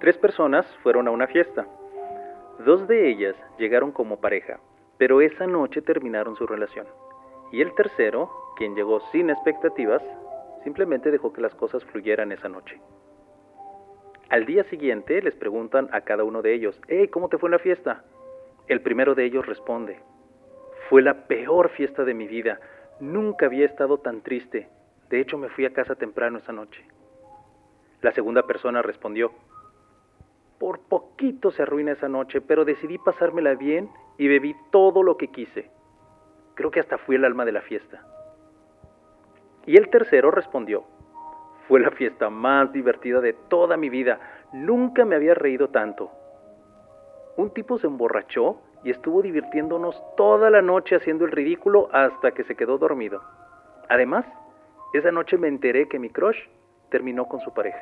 Tres personas fueron a una fiesta. Dos de ellas llegaron como pareja, pero esa noche terminaron su relación. Y el tercero, quien llegó sin expectativas, simplemente dejó que las cosas fluyeran esa noche. Al día siguiente les preguntan a cada uno de ellos, hey, ¿cómo te fue la fiesta? El primero de ellos responde, fue la peor fiesta de mi vida, nunca había estado tan triste, de hecho me fui a casa temprano esa noche. La segunda persona respondió, por poquito se arruina esa noche, pero decidí pasármela bien y bebí todo lo que quise. Creo que hasta fui el alma de la fiesta. Y el tercero respondió, fue la fiesta más divertida de toda mi vida, nunca me había reído tanto. Un tipo se emborrachó y estuvo divirtiéndonos toda la noche haciendo el ridículo hasta que se quedó dormido. Además, esa noche me enteré que mi crush terminó con su pareja.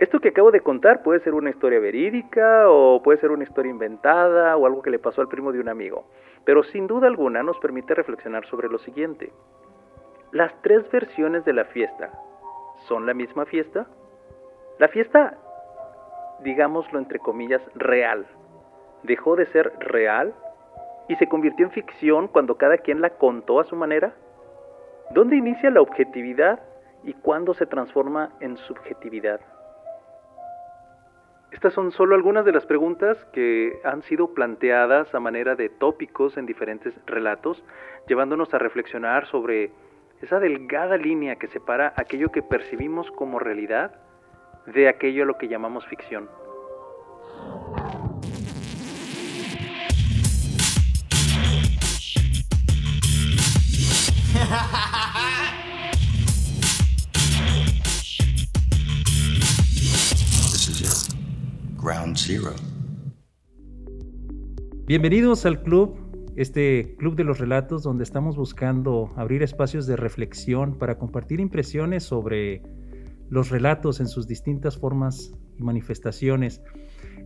Esto que acabo de contar puede ser una historia verídica o puede ser una historia inventada o algo que le pasó al primo de un amigo, pero sin duda alguna nos permite reflexionar sobre lo siguiente. ¿Las tres versiones de la fiesta son la misma fiesta? La fiesta, digámoslo entre comillas, real, dejó de ser real y se convirtió en ficción cuando cada quien la contó a su manera? ¿Dónde inicia la objetividad y cuándo se transforma en subjetividad? Estas son solo algunas de las preguntas que han sido planteadas a manera de tópicos en diferentes relatos, llevándonos a reflexionar sobre esa delgada línea que separa aquello que percibimos como realidad de aquello a lo que llamamos ficción. Ground Zero. Bienvenidos al club, este club de los relatos donde estamos buscando abrir espacios de reflexión para compartir impresiones sobre los relatos en sus distintas formas y manifestaciones.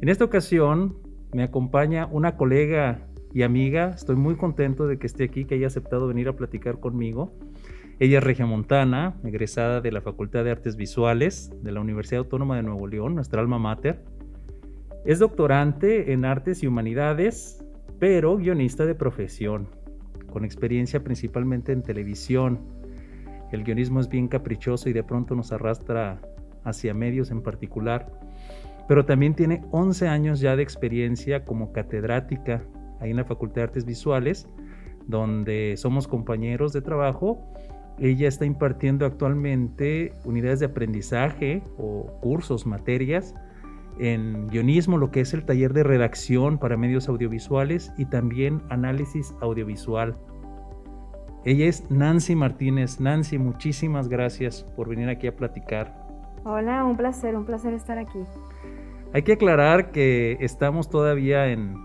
En esta ocasión me acompaña una colega y amiga, estoy muy contento de que esté aquí, que haya aceptado venir a platicar conmigo. Ella es Regia Montana, egresada de la Facultad de Artes Visuales de la Universidad Autónoma de Nuevo León, nuestra alma mater. Es doctorante en artes y humanidades, pero guionista de profesión, con experiencia principalmente en televisión. El guionismo es bien caprichoso y de pronto nos arrastra hacia medios en particular, pero también tiene 11 años ya de experiencia como catedrática ahí en la Facultad de Artes Visuales, donde somos compañeros de trabajo. Ella está impartiendo actualmente unidades de aprendizaje o cursos, materias en guionismo, lo que es el taller de redacción para medios audiovisuales y también análisis audiovisual. Ella es Nancy Martínez. Nancy, muchísimas gracias por venir aquí a platicar. Hola, un placer, un placer estar aquí. Hay que aclarar que estamos todavía en,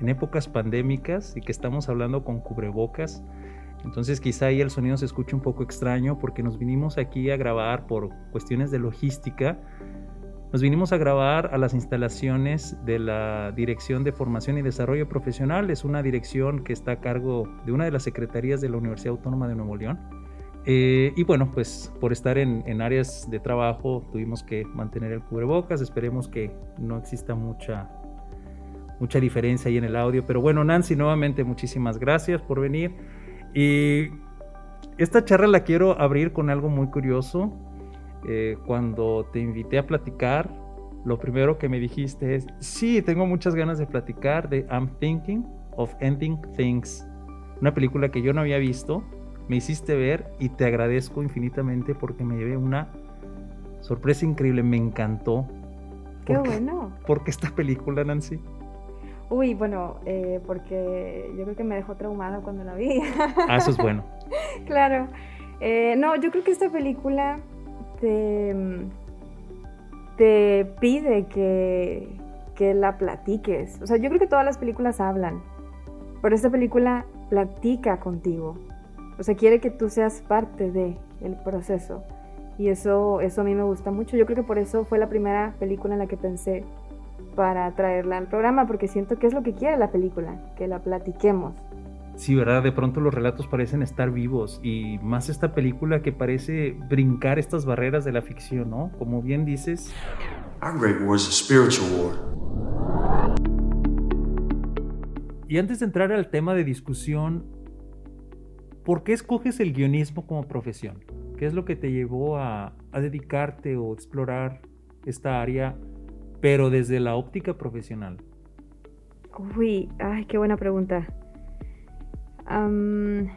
en épocas pandémicas y que estamos hablando con cubrebocas. Entonces quizá ahí el sonido se escuche un poco extraño porque nos vinimos aquí a grabar por cuestiones de logística nos vinimos a grabar a las instalaciones de la Dirección de Formación y Desarrollo Profesional. Es una dirección que está a cargo de una de las secretarías de la Universidad Autónoma de Nuevo León. Eh, y bueno, pues por estar en, áreas de trabajo tuvimos que mantener el cubrebocas. Esperemos que no exista mucha, mucha diferencia ahí en el audio. Pero bueno, Nancy, nuevamente muchísimas gracias por venir. Y esta charla la quiero abrir con algo muy curioso. Eh, cuando te invité a platicar, lo primero que me dijiste es, sí, tengo muchas ganas de platicar de I'm Thinking of Ending Things, una película que yo no había visto, me hiciste ver y te agradezco infinitamente porque me llevé una sorpresa increíble, me encantó. Qué bueno. ¿Por qué esta película, Nancy? Uy, bueno, eh, porque yo creo que me dejó traumada cuando la vi. Ah, eso es bueno. claro. Eh, no, yo creo que esta película te, pide que, que la platiques. O sea, yo creo que todas las películas hablan, pero esta película platica contigo. O sea, quiere que tú seas parte del el proceso. Y eso, eso a mí me gusta mucho. Yo creo que por eso fue la primera película en la que pensé para traerla al programa, porque siento que es lo que quiere la película, que la platiquemos. Sí, ¿verdad? De pronto los relatos parecen estar vivos y más esta película que parece brincar estas barreras de la ficción, ¿no? Como bien dices, Our Great War is a spiritual war. Y antes de entrar al tema de discusión, ¿por qué escoges el guionismo como profesión? ¿Qué es lo que te llevó a, a dedicarte o explorar esta área, pero desde la óptica profesional? Uy, ay, qué buena pregunta. Am,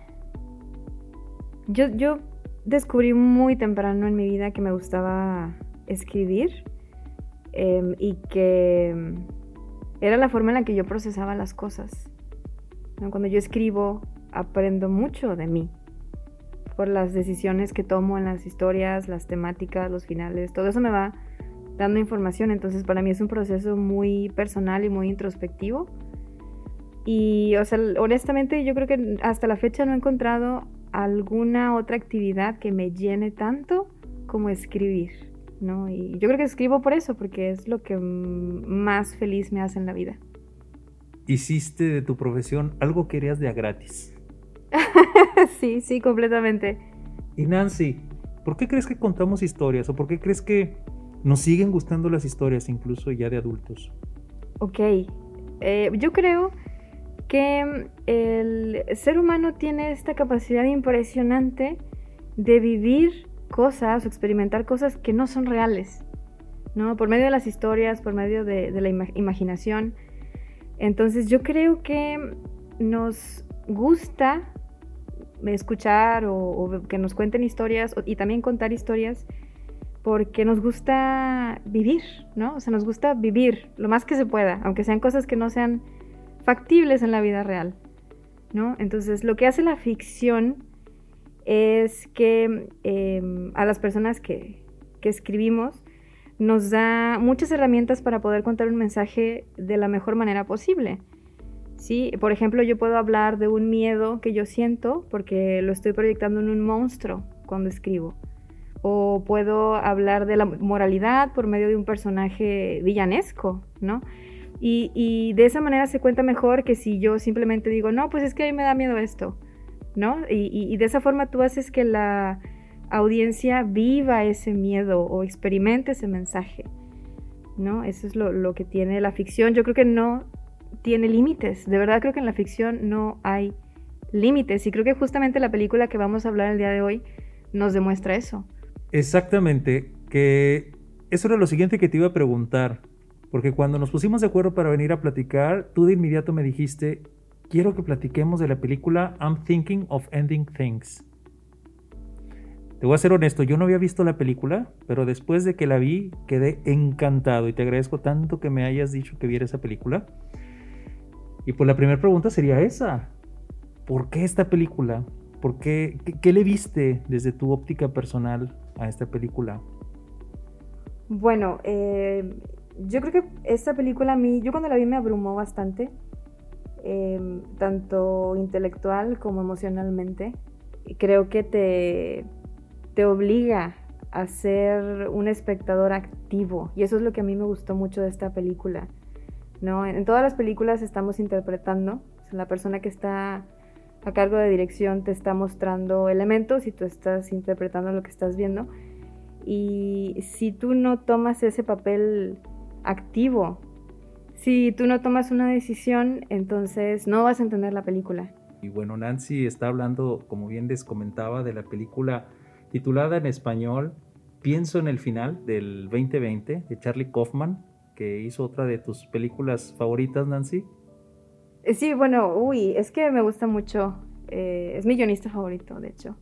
yo, yo descubrí muy temprano en mi vida que me gustaba escribir em, y que era la forma en la que yo procesaba las cosas. ¿no? Cuando yo escribo, aprendo mucho de mí por las decisiones que tomo en las historias, las temáticas, los finales, todo eso me va dando información, entonces para mí es un proceso muy personal y muy introspectivo. Y, o sea, honestamente yo creo que hasta la fecha no he encontrado alguna otra actividad que me llene tanto como escribir, ¿no? Y yo creo que escribo por eso, porque es lo que más feliz me hace en la vida. Hiciste de tu profesión algo que harías de a gratis. sí, sí, completamente. Y Nancy, ¿por qué crees que contamos historias? ¿O por qué crees que nos siguen gustando las historias incluso ya de adultos? Ok, eh, yo creo que mm, el ser humano tiene esta capacidad impresionante de vivir cosas o experimentar cosas que no son reales, ¿no? Por medio de las historias, por medio de, la ima- imaginación. Entonces yo creo que nos gusta escuchar o, o que nos cuenten historias y también contar historias porque nos gusta vivir, ¿no? O sea, nos gusta vivir lo más que se pueda, aunque sean cosas que no sean factibles en la vida real, ¿no? Entonces, lo que hace la ficción es que eh, a las personas que, que escribimos nos da muchas herramientas para poder contar un mensaje de la mejor manera posible. ¿sí? Por ejemplo, yo puedo hablar de un miedo que yo siento porque lo estoy proyectando en un monstruo cuando escribo. O puedo hablar de la moralidad por medio de un personaje villanesco, ¿no? Y, de esa manera se cuenta mejor que si yo simplemente digo, no, pues es que a mí me da miedo esto, ¿no? Y, y- y de esa forma tú haces que la audiencia viva ese miedo o experimente ese mensaje, ¿no? Eso es lo, lo que tiene la ficción. Yo creo que no tiene límites. De verdad creo que en la ficción no hay límites. Y creo que justamente la película que vamos a hablar el día de hoy nos demuestra eso. Exactamente, que eso era lo siguiente que te iba a preguntar, porque cuando nos pusimos de acuerdo para venir a platicar, tú de inmediato me dijiste, quiero que platiquemos de la película I'm Thinking of Ending Things. Te voy a ser honesto, yo no había visto la película, pero después de que la vi quedé encantado y te agradezco tanto que me hayas dicho que viera esa película. Y pues la primera pregunta sería esa. ¿Por qué esta película? ¿Por qué, qué, le viste desde tu óptica personal a esta película? Bueno, eh, yo creo que esta película a mí, yo cuando la vi me abrumó bastante, eh, tanto intelectual como emocionalmente. Creo que te, te obliga a ser un espectador activo y eso es lo que a mí me gustó mucho de esta película. ¿no? En, todas las películas estamos interpretando, la persona que está a cargo de dirección te está mostrando elementos y tú estás interpretando lo que estás viendo. Y si tú no tomas ese papel activo, si tú no tomas una decisión, entonces no vas a entender la película. Y bueno, Nancy está hablando, como bien les comentaba, de la película titulada en español Pienso en el final del 2020 de Charlie Kaufman, que hizo otra de tus películas favoritas, Nancy. Eh, Sí, bueno, uy, es que me gusta mucho. eh, es mi guionista favorito, de hecho.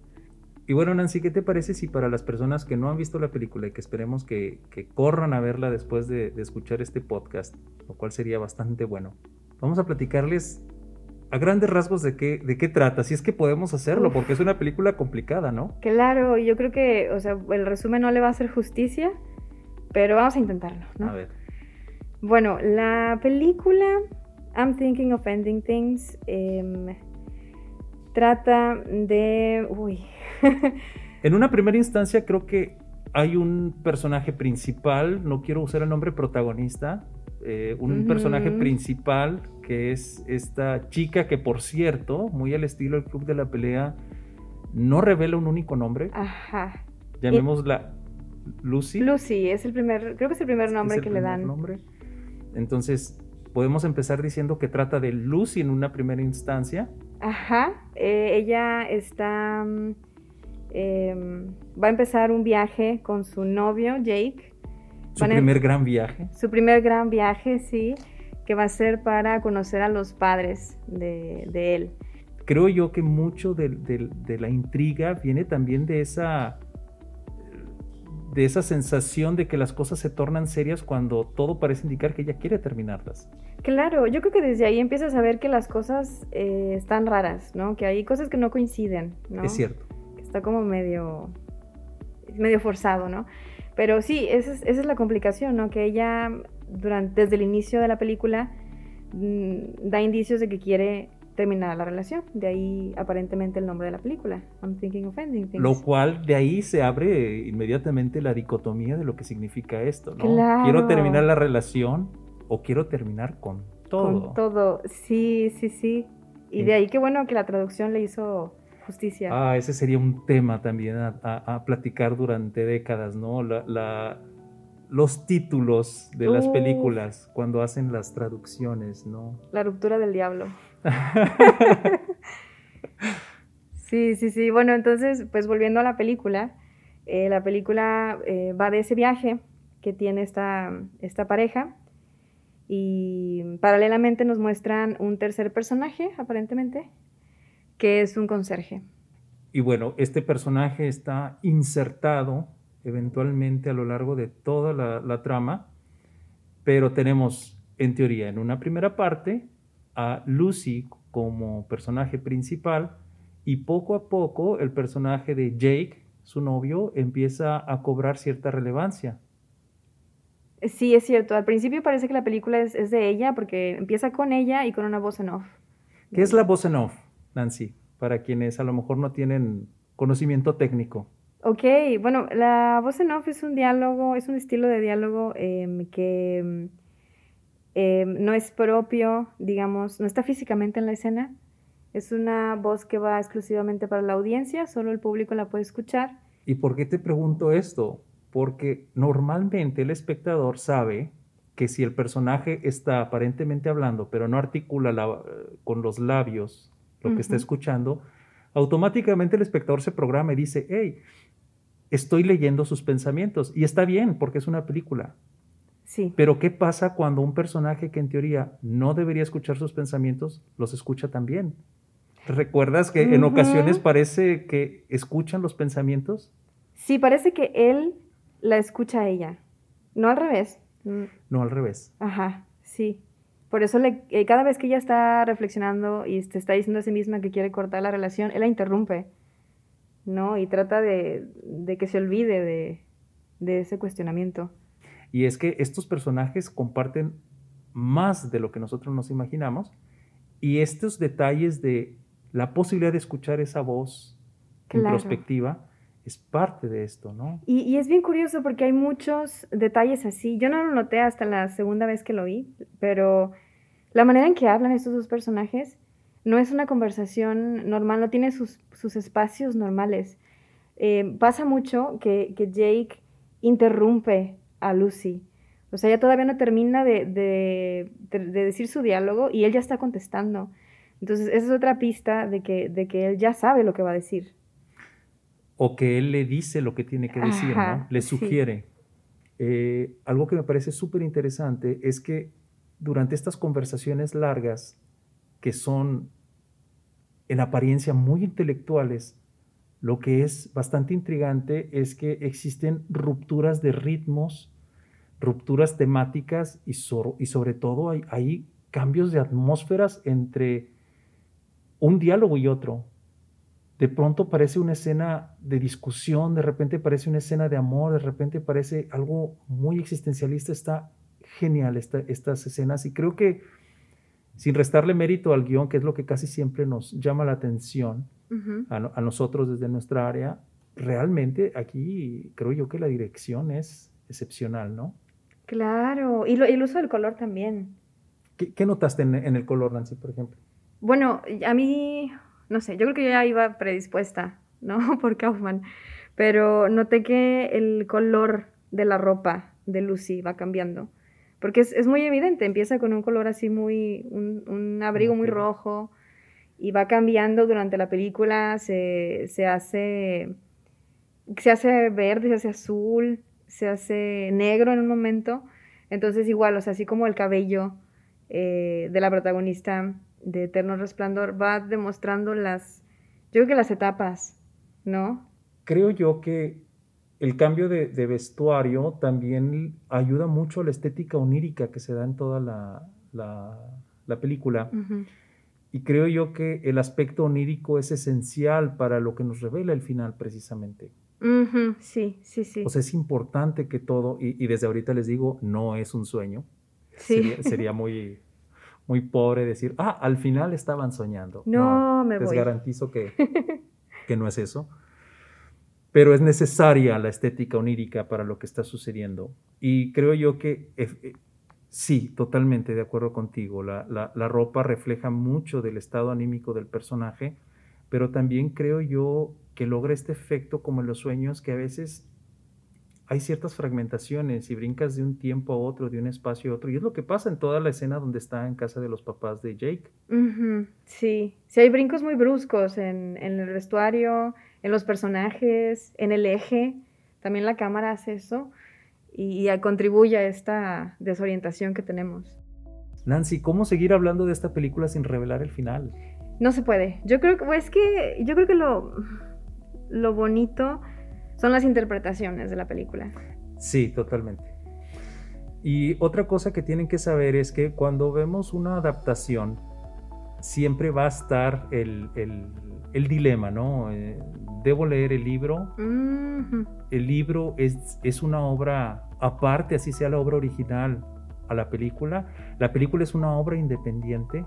Y bueno, Nancy, ¿qué te parece si para las personas que no han visto la película y que esperemos que, que corran a verla después de, de escuchar este podcast, lo cual sería bastante bueno, vamos a platicarles a grandes rasgos de qué, de qué trata, si es que podemos hacerlo, Uf. porque es una película complicada, ¿no? Claro, yo creo que, o sea, el resumen no le va a hacer justicia, pero vamos a intentarlo, ¿no? A ver. Bueno, la película I'm Thinking of Ending Things em, trata de... Uy. En una primera instancia creo que hay un personaje principal, no quiero usar el nombre protagonista, eh, un personaje principal que es esta chica que por cierto, muy al estilo del Club de la Pelea, no revela un único nombre, Ajá. llamémosla Lucy. Lucy, es el primer, creo que es el primer nombre el que le dan. nombre. Entonces, podemos empezar diciendo que trata de Lucy en una primera instancia. Ajá, eh, ella está, mm, em, va a empezar un viaje con su novio Jake. Su Van a- primer gran viaje. Su primer gran viaje, sí, que va a ser para conocer a los padres de, de él. Creo yo que mucho de, de- de la intriga viene también de esa de esa sensación de que las cosas se tornan serias cuando todo parece indicar que ella quiere terminarlas. Claro, yo creo que desde ahí empiezas a ver que las cosas eh, están raras, ¿no? Que hay cosas que no coinciden, ¿no? Es cierto. Que está como medio, medio forzado, ¿no? Pero sí, esa es, esa es la complicación, ¿no? Que ella, durante, desde el inicio de la película, mm, da indicios de que quiere terminar la relación. De ahí, aparentemente, el nombre de la película. I'm thinking of ending things. Lo cual de ahí se abre inmediatamente la dicotomía de lo que significa esto, ¿no? Claro. Quiero terminar la relación o quiero terminar con todo. Con todo, sí, sí, sí. Y Sí. de ahí qué bueno que la traducción le hizo justicia. Ah, ese sería un tema también a, a- a platicar durante décadas, ¿no? La, la- los títulos de las películas cuando hacen las traducciones, ¿no? La ruptura del diablo. Sí, sí, sí. Bueno, entonces, pues volviendo a la película, eh, la película eh, va de ese viaje que tiene esta, esta pareja y paralelamente nos muestran un tercer personaje, aparentemente, que es un conserje. Y bueno, este personaje está insertado eventualmente a lo largo de toda la, la trama, pero tenemos, en teoría, en una primera parte, a Lucy como personaje principal y poco a poco el personaje de Jake, su novio, empieza a cobrar cierta relevancia. Sí, es cierto. Al principio parece que la película es, es de ella porque empieza con ella y con una voz en off. ¿Qué es la voz en off, Nancy? Para quienes a lo mejor no tienen conocimiento técnico. Ok, bueno, la voz en off es un diálogo, es un estilo de diálogo em, que em, em, no es propio, digamos, no está físicamente en la escena. Es una voz que va exclusivamente para la audiencia, solo el público la puede escuchar. ¿Y por qué te pregunto esto? Porque normalmente el espectador sabe que si el personaje está aparentemente hablando, pero no articula la- con los labios lo que está escuchando, automáticamente el espectador se programa y dice, hey, estoy leyendo sus pensamientos. Y está bien, porque es una película. Sí, Pero ¿qué pasa cuando un personaje que en teoría no debería escuchar sus pensamientos, los escucha también? ¿Recuerdas que en ocasiones parece que escuchan los pensamientos? sí, parece que él la escucha a ella, no al revés. Mm, No al revés. Ajá, sí. Por eso le- eh, cada vez que ella está reflexionando y te está diciendo a sí misma que quiere cortar la relación, él la interrumpe, ¿no? Y trata de, de que se olvide de, de ese cuestionamiento. Y es que estos personajes comparten más de lo que nosotros nos imaginamos y estos detalles de la posibilidad de escuchar esa voz Claro. introspectiva es parte de esto, ¿no? Y, y es bien curioso porque hay muchos detalles así. Yo no lo noté hasta la segunda vez que lo vi, pero la manera en que hablan estos dos personajes no es una conversación normal, no tiene sus, sus espacios normales. Eh, pasa mucho que, que Jake interrumpe a Lucy. O sea, ella todavía no termina de, de- de- de decir su diálogo y él ya está contestando. Entonces, esa es otra pista de que, de que él ya sabe lo que va a decir. O que él le dice lo que tiene que decir, Ajá, ¿no? Le sí. sugiere. Eh, algo que me parece súper interesante es que durante estas conversaciones largas, que son en apariencia muy intelectuales, lo que es bastante intrigante es que existen rupturas de ritmos, rupturas temáticas y, so- y sobre todo hay, hay cambios de atmósferas entre un diálogo y otro. De pronto parece una escena de discusión, de repente parece una escena de amor, de repente parece algo muy existencialista. Está genial esta- estas escenas y creo que sin restarle mérito al guion, que es lo que casi siempre nos llama la atención a, no- a nosotros desde nuestra área, realmente aquí creo yo que la dirección es excepcional, ¿no? Claro, y, lo- y el uso del color también. ¿Qué, qué notaste en, en el color, Nancy, por ejemplo? Bueno, a mí, no sé, yo creo que yo ya iba predispuesta, ¿no? Por Kaufman. pero noté que el color de la ropa de Lucy va cambiando. Porque es, muy evidente, empieza con un color así muy, un, abrigo muy rojo y va cambiando durante la película, se, hace, se hace verde, se hace azul, se hace negro en un momento. Entonces igual, o sea, así como el cabello eh, de la protagonista de Eterno Resplandor va demostrando las, yo creo que las etapas, ¿no? Creo yo que el cambio de, vestuario también ayuda mucho a la estética onírica que se da en toda la, película. Y creo yo que el aspecto onírico es esencial para lo que nos revela el final precisamente. Sí, sí, sí. O sea, es importante que todo, y, desde ahorita les digo, no es un sueño. Sí. Sería, muy, muy pobre decir, ah, al final estaban soñando. No, me les garantizo que, que no es eso. Pero es necesaria la estética onírica para lo que está sucediendo. Y creo yo que eh, Sí, totalmente de acuerdo contigo. La, ropa refleja mucho del estado anímico del personaje, pero también creo yo que logra este efecto como en los sueños que a veces hay ciertas fragmentaciones y brincas de un tiempo a otro, de un espacio a otro. Y es lo que pasa en toda la escena donde está en casa de los papás de Jake. Sí, sí, hay brincos muy bruscos en el vestuario, en los personajes, en el eje. También la cámara hace eso y, contribuye a esta desorientación que tenemos. Nancy, ¿cómo seguir hablando de esta película sin revelar el final? No se puede. Yo creo que es que yo creo que lo lo bonito son las interpretaciones de la película. Sí, totalmente. Y otra cosa que tienen que saber es que cuando vemos una adaptación, siempre va a estar el, el dilema, ¿no? Eh, ¿Debo leer el libro? El libro es, es, una obra aparte, así sea la obra original a la película. La película es una obra independiente.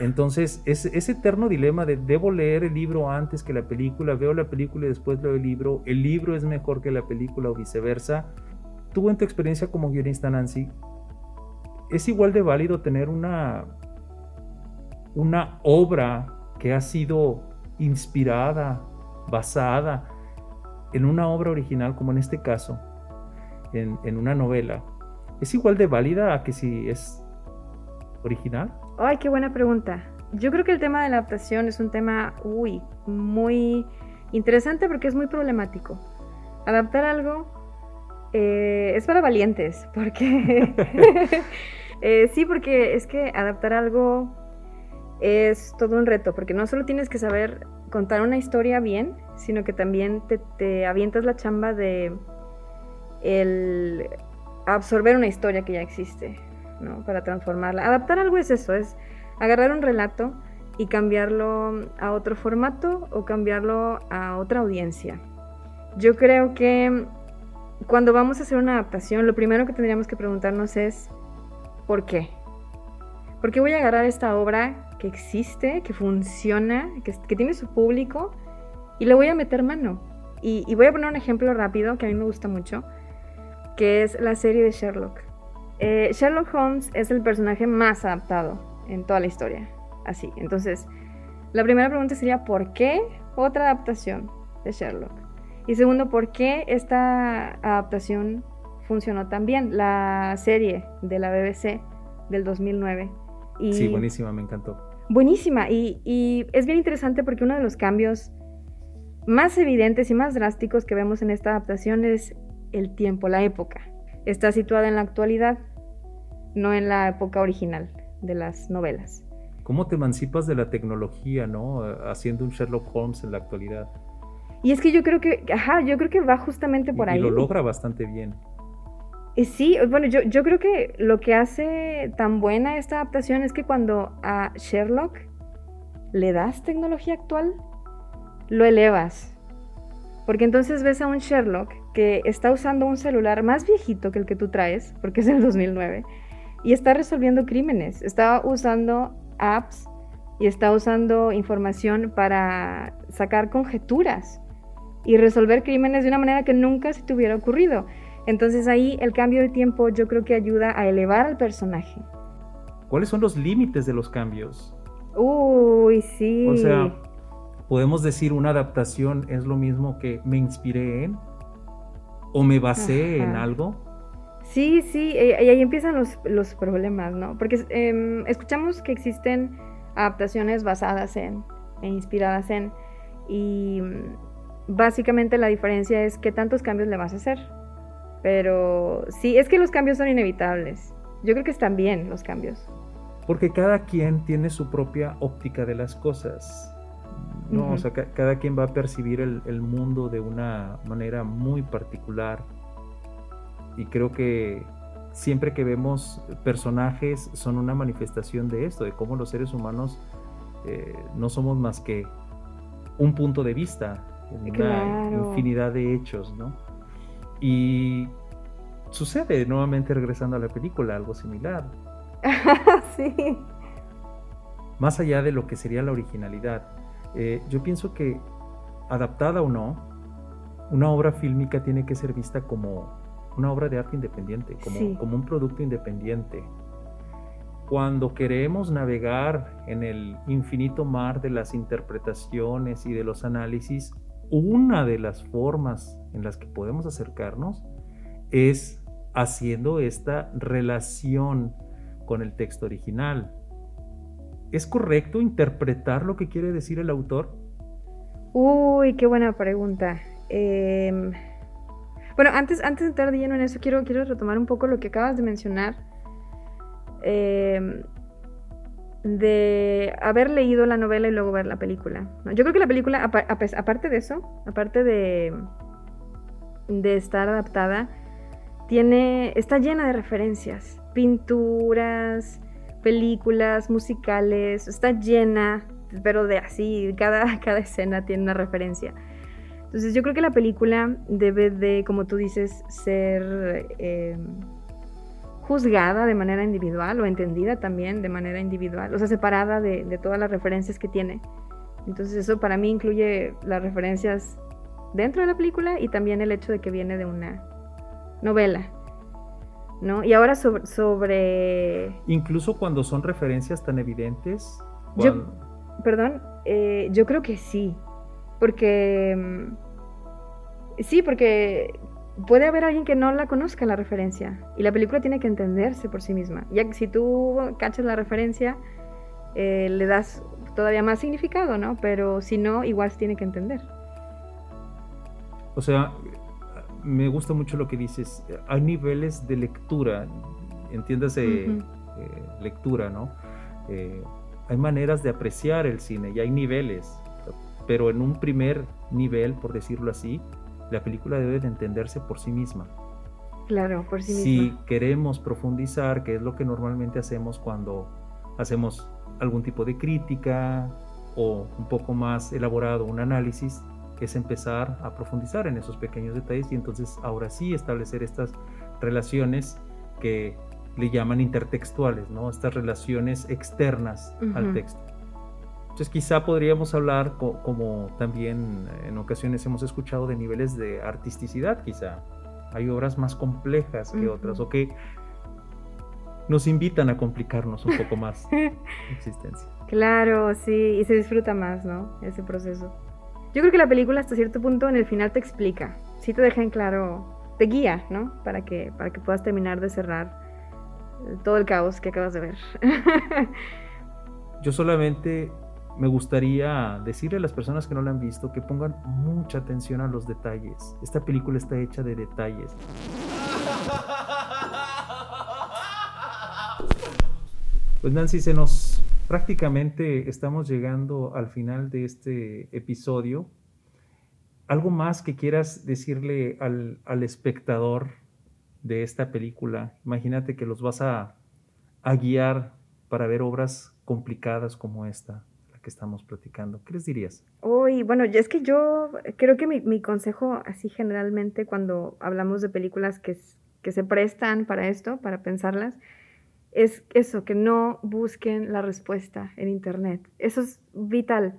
Entonces, ese, ese eterno dilema de debo leer el libro antes que la película, veo la película y después leo el libro, el libro es mejor que la película o viceversa. Tú en tu experiencia como guionista, Nancy, ¿es igual de válido tener una, una obra que ha sido inspirada, basada en una obra original, como en este caso, en, una novela, ¿es igual de válida a que si es original? Ay, qué buena pregunta. Yo creo que el tema de la adaptación es un tema, uy, muy interesante porque es muy problemático. Adaptar algo eh, es para valientes, porque... Eh, sí, porque es que adaptar algo es todo un reto, porque no solo tienes que saber contar una historia bien, sino que también te, avientas la chamba de el absorber una historia que ya existe, ¿no? Para transformarla. Adaptar algo es eso, es agarrar un relato y cambiarlo a otro formato o cambiarlo a otra audiencia. Yo creo que cuando vamos a hacer una adaptación, lo primero que tendríamos que preguntarnos es ¿por qué? ¿Por qué voy a agarrar esta obra que existe, que funciona, que, tiene su público y le voy a meter mano. Y, voy a poner un ejemplo rápido que a mí me gusta mucho, que es la serie de Sherlock. Eh, Sherlock Holmes es el personaje más adaptado en toda la historia. Así, entonces, la primera pregunta sería, ¿por qué otra adaptación de Sherlock? Y segundo, ¿por qué esta adaptación funcionó tan bien? La serie de la BBC del 2009 sí, buenísima, me encantó. Buenísima, y, es bien interesante porque uno de los cambios más evidentes y más drásticos que vemos en esta adaptación es el tiempo, la época. Está situada en la actualidad, no en la época original de las novelas. ¿Cómo te emancipas de la tecnología, no? Haciendo un Sherlock Holmes en la actualidad. Y es que yo creo que, ajá, yo creo que va justamente por ahí. Y lo logra bastante bien. Sí, bueno, yo, yo creo que lo que hace tan buena esta adaptación es que cuando a Sherlock le das tecnología actual, lo elevas. Porque entonces ves a un Sherlock que está usando un celular más viejito que el que tú traes, porque es del 2009, y está resolviendo crímenes. Está usando apps y está usando información para sacar conjeturas y resolver crímenes de una manera que nunca se te hubiera ocurrido. Entonces ahí el cambio de tiempo yo creo que ayuda a elevar al personaje. ¿Cuáles son los límites de los cambios? Uy, sí. O sea, podemos decir una adaptación es lo mismo que me inspiré en o me basé en algo. Sí, sí, eh, y ahí empiezan los, problemas, ¿no? Porque em, escuchamos que existen adaptaciones basadas en e inspiradas en, y mm, básicamente la diferencia es qué tantos cambios le vas a hacer. Pero sí, es que los cambios son inevitables. Yo creo que están bien los cambios. Porque cada quien tiene su propia óptica de las cosas. ¿no? O sea, cada quien va a percibir el, mundo de una manera muy particular. Y creo que siempre que vemos personajes son una manifestación de esto, de cómo los seres humanos eh, no somos más que un punto de vista en una infinidad de hechos, ¿no? Y sucede nuevamente regresando a la película algo similar. sí. Más allá de lo que sería la originalidad, eh, yo pienso que adaptada o no, una obra fílmica tiene que ser vista como una obra de arte independiente, como, como un producto independiente. Cuando queremos navegar en el infinito mar de las interpretaciones y de los análisis, una de las formas en las que podemos acercarnos es haciendo esta relación con el texto original. ¿Es correcto interpretar lo que quiere decir el autor? Uy, qué buena pregunta. Em, bueno, antes, antes de entrar de lleno en eso, quiero, quiero retomar un poco lo que acabas de mencionar. Em, de haber leído la novela y luego ver la película. Yo creo que la película, aparte de eso, aparte de, de estar adaptada, tiene, está llena de referencias, pinturas, películas, musicales, está llena, pero de así, cada, cada escena tiene una referencia. Entonces yo creo que la película debe de, como tú dices, ser eh, juzgada de manera individual o entendida también de manera individual, o sea, separada de, de todas las referencias que tiene. Entonces eso para mí incluye las referencias dentro de la película y también el hecho de que viene de una novela. ¿No? Y ahora sobre... Incluso cuando son referencias tan evidentes. Yo, perdón, eh, yo creo que sí. Porque... Mm, sí, porque puede haber alguien que no la conozca la referencia. Y la película tiene que entenderse por sí misma. Ya que si tú cachas la referencia, eh, le das todavía más significado, ¿no? Pero si no, igual se tiene que entender. O sea, me gusta mucho lo que dices. Hay niveles de lectura, entiéndase eh, lectura, ¿no? Eh, hay maneras de apreciar el cine y hay niveles, pero en un primer nivel, por decirlo así, la película debe de entenderse por sí misma. Claro, por sí misma. Si queremos profundizar, que es lo que normalmente hacemos cuando hacemos algún tipo de crítica o un poco más elaborado un análisis, es empezar a profundizar en esos pequeños detalles y entonces ahora sí establecer estas relaciones que le llaman intertextuales, ¿no? Estas relaciones externas al texto. Entonces quizá podríamos hablar como también en ocasiones hemos escuchado de niveles de artisticidad, quizá. Hay obras más complejas que otras o que nos invitan a complicarnos un poco más la existencia. Claro, sí, y se disfruta más, ¿no? Ese proceso. Yo creo que la película hasta cierto punto en el final te explica, sí te deja en claro, te guía, ¿no? Para que, para que puedas terminar de cerrar todo el caos que acabas de ver. Yo solamente me gustaría decirle a las personas que no la han visto que pongan mucha atención a los detalles. Esta película está hecha de detalles. Pues Nancy, se nos prácticamente estamos llegando al final de este episodio. ¿Algo más que quieras decirle al, al espectador de esta película? Imagínate que los vas a, a guiar para ver obras complicadas como esta que estamos platicando. ¿Qué les dirías? Uy, bueno, es que yo creo que mi, mi, consejo, así generalmente, cuando hablamos de películas que, que se prestan para esto, para pensarlas, es eso, que no busquen la respuesta en Internet. Eso es vital.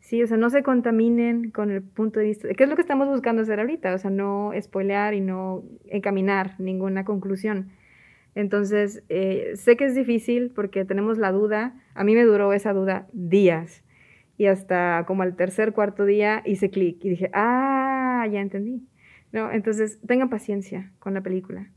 Sí, o sea, no se contaminen con el punto de vista, ¿Qué es lo que estamos buscando hacer ahorita, o sea, no spoilear y no encaminar ninguna conclusión. Entonces, eh, sé que es difícil porque tenemos la duda, a mí me duró esa duda días y hasta como al tercer, cuarto día hice clic y dije, ah, ya entendí. ¿No? Entonces, tengan paciencia con la película.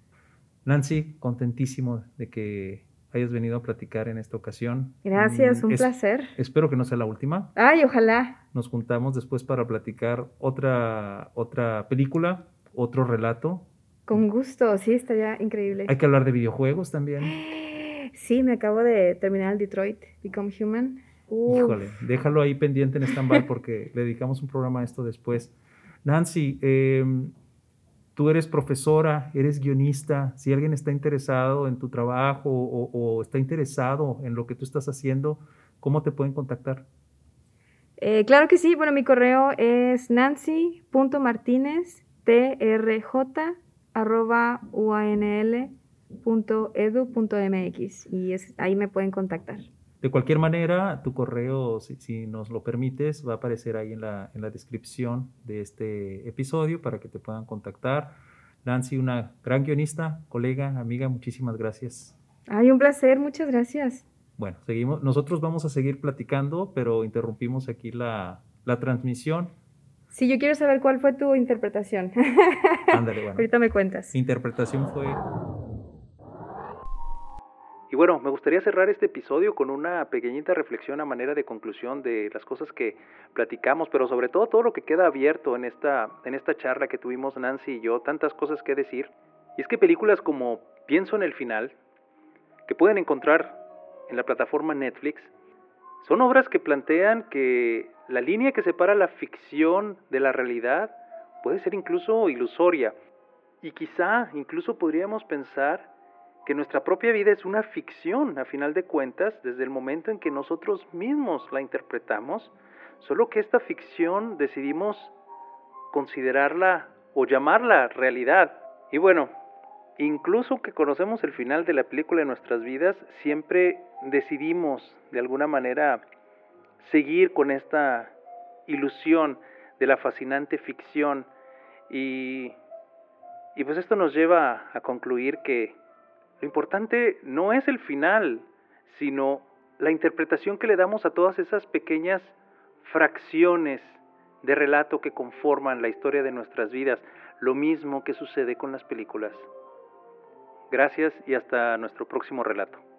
Nancy, contentísimo de que hayas venido a platicar en esta ocasión. Gracias, un placer. Espero que no sea la última. Ay, ojalá. Nos juntamos después para platicar otra, otra película, otro relato. Con gusto, sí, estaría increíble. Hay que hablar de videojuegos también. Sí, me acabo de terminar el Detroit Become Human. Híjole, déjalo ahí pendiente en stand-by porque le dedicamos un programa a esto después. Nancy, eh, tú eres profesora, eres guionista, si alguien está interesado en tu trabajo o, está interesado en lo que tú estás haciendo, ¿cómo te pueden contactar? Eh, claro que sí, bueno, mi correo es nancy.martinez.trj.uanl.edu.mx y es, ahí me pueden contactar. De cualquier manera, tu correo, si, nos lo permites, va a aparecer ahí en la, en la descripción de este episodio para que te puedan contactar. Nancy, una gran guionista, colega, amiga, muchísimas gracias. Ay, un placer, muchas gracias. Bueno, seguimos. Nosotros vamos a seguir platicando, pero interrumpimos aquí la, la transmisión. Sí, yo quiero saber cuál fue tu interpretación. Ándale, bueno. Ahorita me cuentas. Mi interpretación fue y bueno, me gustaría cerrar este episodio con una pequeñita reflexión a manera de conclusión de las cosas que platicamos, pero sobre todo todo lo que queda abierto en esta, en esta charla que tuvimos Nancy y yo, tantas cosas que decir. Y es que películas como Pienso en el final, que pueden encontrar en la plataforma Netflix, son obras que plantean que la línea que separa la ficción de la realidad puede ser incluso ilusoria. Y quizá incluso podríamos pensar que nuestra propia vida es una ficción, a final de cuentas, desde el momento en que nosotros mismos la interpretamos, solo que esta ficción decidimos considerarla o llamarla realidad. Y bueno, incluso que conocemos el final de la película en nuestras vidas, siempre decidimos de alguna manera seguir con esta ilusión de la fascinante ficción y, y pues esto nos lleva a concluir que lo importante no es el final, sino la interpretación que le damos a todas esas pequeñas fracciones de relato que conforman la historia de nuestras vidas, lo mismo que sucede con las películas. Gracias y hasta nuestro próximo relato.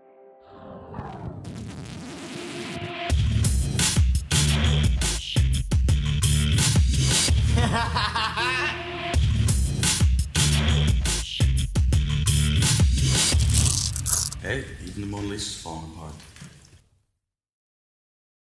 Hey, even the Mona Lisa's falling apart.